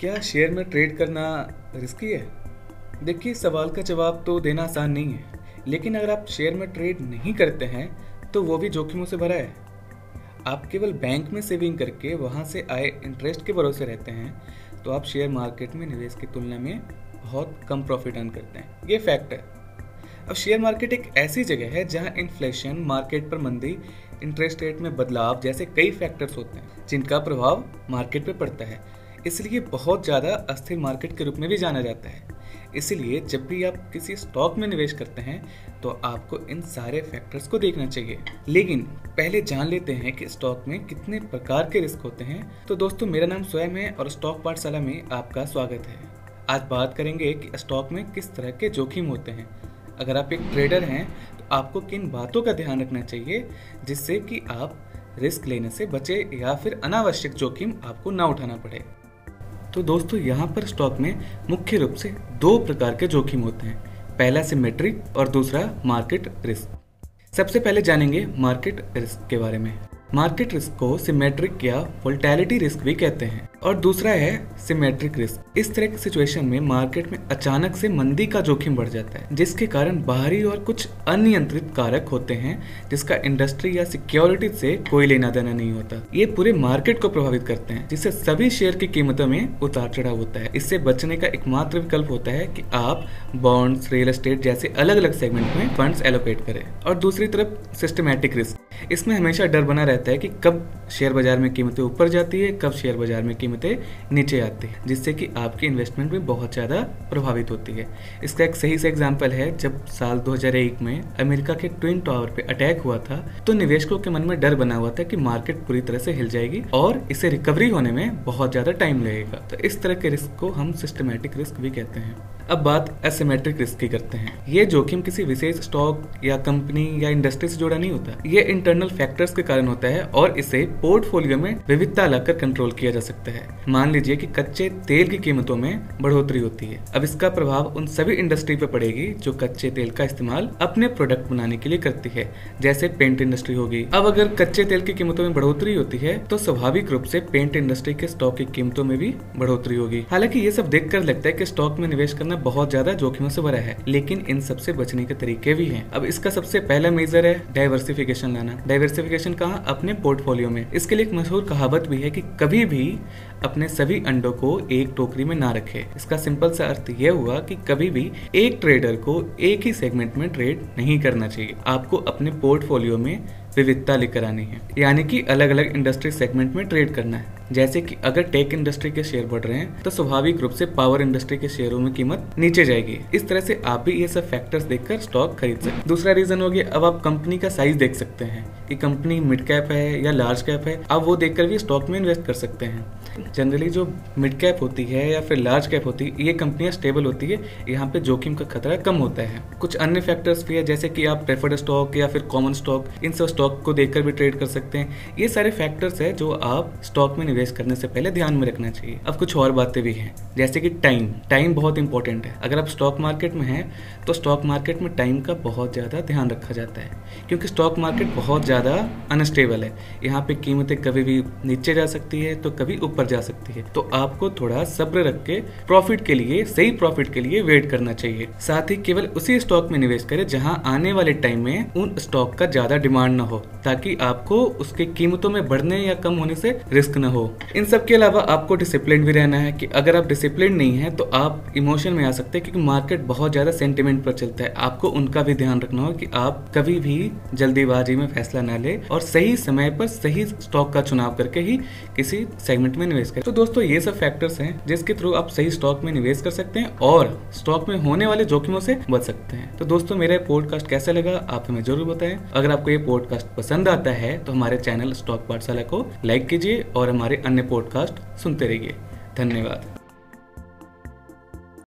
क्या शेयर में ट्रेड करना रिस्की है? देखिए, सवाल का जवाब तो देना आसान नहीं है, लेकिन अगर आप शेयर में ट्रेड नहीं करते हैं तो वो भी जोखिमों से भरा है। आप केवल बैंक में सेविंग करके वहाँ से आए इंटरेस्ट के भरोसे रहते हैं तो आप शेयर मार्केट में निवेश की तुलना में बहुत कम प्रॉफिट अर्न करते हैं। ये फैक्ट है। अब शेयर मार्केट एक ऐसी जगह है जहाँ इन्फ्लेशन मार्केट पर मंदी इंटरेस्ट रेट में बदलाव जैसे कई फैक्टर्स होते हैं, जिनका प्रभाव मार्केट पर पड़ता है। इसलिए बहुत ज़्यादा अस्थिर मार्केट के रूप में भी जाना जाता है। इसलिए जब भी आप किसी स्टॉक में निवेश करते हैं तो आपको इन सारे फैक्टर्स को देखना चाहिए। लेकिन पहले जान लेते हैं कि स्टॉक में कितने प्रकार के रिस्क होते हैं। तो दोस्तों, मेरा नाम स्वयं है और स्टॉक पाठशाला में आपका स्वागत है। आज बात करेंगे कि स्टॉक में किस तरह के जोखिम होते हैं। अगर आप एक ट्रेडर हैं तो आपको किन बातों का ध्यान रखना चाहिए, जिससे कि आप रिस्क लेने से बचे या फिर अनावश्यक जोखिम आपको ना उठाना पड़े। तो दोस्तों, यहाँ पर स्टॉक में मुख्य रूप से दो प्रकार के जोखिम होते हैं। पहला सिमेट्रिक और दूसरा मार्केट रिस्क। सबसे पहले जानेंगे मार्केट रिस्क के बारे में। मार्केट रिस्क को सिमेट्रिक या वोल्टैलिटी रिस्क भी कहते हैं। और दूसरा है सिमेट्रिक रिस्क इस तरह की सिचुएशन में मार्केट में अचानक से मंदी का जोखिम बढ़ जाता है, जिसके कारण बाहरी और कुछ अनियंत्रित कारक होते हैं, जिसका इंडस्ट्री या सिक्योरिटी से कोई लेना देना नहीं होता। ये पूरे मार्केट को प्रभावित करते हैं, जिससे सभी शेयर की कीमतों में उतार चढ़ाव होता है। इससे बचने का एकमात्र विकल्प होता है कि आप बॉन्ड्स रियल एस्टेट जैसे अलग अलग सेगमेंट में फंड्स एलोकेट करें। और दूसरी तरफ़ सिस्टमैटिक रिस्क इसमें हमेशा डर बना रहता है कि कब शेयर बाज़ार में कीमतें ऊपर जाती है, कब शेयर बाज़ार में नीचे आती है, जिससे कि आपकी इन्वेस्टमेंट भी बहुत ज़्यादा प्रभावित होती है। इसका एक सही से एग्ज़ाम्पल है, जब साल 2001 में अमेरिका के ट्विन टावर पे अटैक हुआ था तो निवेशकों के मन में डर बना हुआ था कि मार्केट पूरी तरह से हिल जाएगी और इसे रिकवरी होने में बहुत ज़्यादा टाइम लगेगा। तो इस तरह के रिस्क को हम सिस्टमेटिक रिस्क भी कहते हैं। अब बात एसिमेट्रिक रिस्क की करते हैं। ये जोखिम किसी विशेष स्टॉक या कंपनी या इंडस्ट्री से जुड़ा नहीं होता। ये इंटरनल फैक्टर्स के कारण होता है और इसे पोर्टफोलियो में विविधता लाकर कंट्रोल किया जा सकता है। मान लीजिए कि कच्चे तेल की कीमतों में बढ़ोतरी होती है। अब इसका प्रभाव उन सभी इंडस्ट्री पे पड़ेगी जो कच्चे तेल का इस्तेमाल अपने प्रोडक्ट बनाने के लिए करती है। जैसे पेंट इंडस्ट्री होगी। अब अगर कच्चे तेल की कीमतों में बढ़ोतरी होती है तो स्वाभाविक रूप से पेंट इंडस्ट्री के स्टॉक की कीमतों में भी बढ़ोतरी होगी। हालाँकि ये सब देखकर लगता है कि स्टॉक में निवेश करना बहुत ज़्यादा जोखिमों से भरा है, लेकिन इन सबसे बचने के तरीके भी हैं। अब इसका सबसे पहला मेजर है डाइवर्सिफिकेशन लाना। डाइवर्सिफिकेशन कहा? अपने पोर्टफोलियो में। इसके लिए एक मशहूर कहावत भी है कि कभी भी अपने सभी अंडों को एक टोकरी में ना रखे। इसका सिंपल सा अर्थ यह हुआ कि कभी भी एक ट्रेडर को एक ही सेगमेंट में ट्रेड नहीं करना चाहिए। आपको अपने पोर्टफोलियो में विविधता लेकर आनी है। यानी कि अलग अलग इंडस्ट्री सेगमेंट में ट्रेड करना है। जैसे कि अगर टेक इंडस्ट्री के शेयर बढ़ रहे हैं तो स्वाभाविक रूप से पावर इंडस्ट्री के शेयरों में कीमत नीचे जाएगी। इस तरह से आप भी ये सब फैक्टर्स देखकर स्टॉक खरीद सकते दूसरा रीजन हो गया, अब आप कंपनी का साइज़ देख सकते हैं कि कंपनी मिड कैप है या लार्ज कैप है, आप वो देखकर भी स्टॉक में इन्वेस्ट कर सकते हैं। जनरली जो मिड कैप होती है या फिर लार्ज कैप होती है ये कंपनियाँ स्टेबल होती है, यहाँ पे जोखिम का खतरा कम होता है। कुछ अन्य फैक्टर्स भी है, जैसे कि आप प्रेफर्ड स्टॉक या फिर कॉमन स्टॉक इन सब स्टॉक को देखकर भी ट्रेड कर सकते हैं। ये सारे फैक्टर्स है जो आप स्टॉक में निवेश करने से पहले ध्यान में रखना चाहिए। अब कुछ और बातें भी हैं, जैसे कि टाइम टाइम बहुत इंपॉर्टेंट है। अगर आप स्टॉक मार्केट में हैं तो स्टॉक मार्केट में टाइम का बहुत ज़्यादा ध्यान रखा जाता है। क्योंकि स्टॉक मार्केट बहुत ज़्यादा अनस्टेबल है। यहाँ पे कीमतें कभी भी नीचे जा सकती है तो कभी ऊपर जा सकती है। तो आपको थोड़ा सब्र रख के प्रॉफिट के लिए, सही प्रॉफिट के लिए वेट करना चाहिए। साथ ही केवल उसी स्टॉक में निवेश करें, जहाँ आने वाले टाइम में उन स्टॉक का ज़्यादा डिमांड ना हो, ताकि आपको उसके कीमतों में बढ़ने या कम होने से रिस्क न इन सब के अलावा आपको डिसिप्लिन भी रहना है कि अगर आप डिसिप्लिन नहीं है तो आप इमोशन में आ सकते हैं, क्योंकि मार्केट बहुत ज़्यादा सेंटिमेंट पर चलता है। आपको उनका भी ध्यान रखना हो कि आप कभी भी जल्दीबाजी में फैसला ना ले और सही समय पर सही स्टॉक का चुनाव करके ही किसी सेगमेंट में निवेश करें। तो दोस्तों, ये सब फैक्टर्स हैं जिसके थ्रू आप सही स्टॉक में निवेश कर सकते हैं और स्टॉक में होने वाले जोखिमों से बच सकते हैं। तो दोस्तों, मेरा पॉडकास्ट कैसा लगा, आप हमें ज़रूर बताएँ। अगर आपको ये पॉडकास्ट पसंद आता है तो हमारे चैनल स्टॉक पाठशाला को लाइक कीजिए और हमारे अन्य पॉडकास्ट सुनते रहिए। धन्यवाद।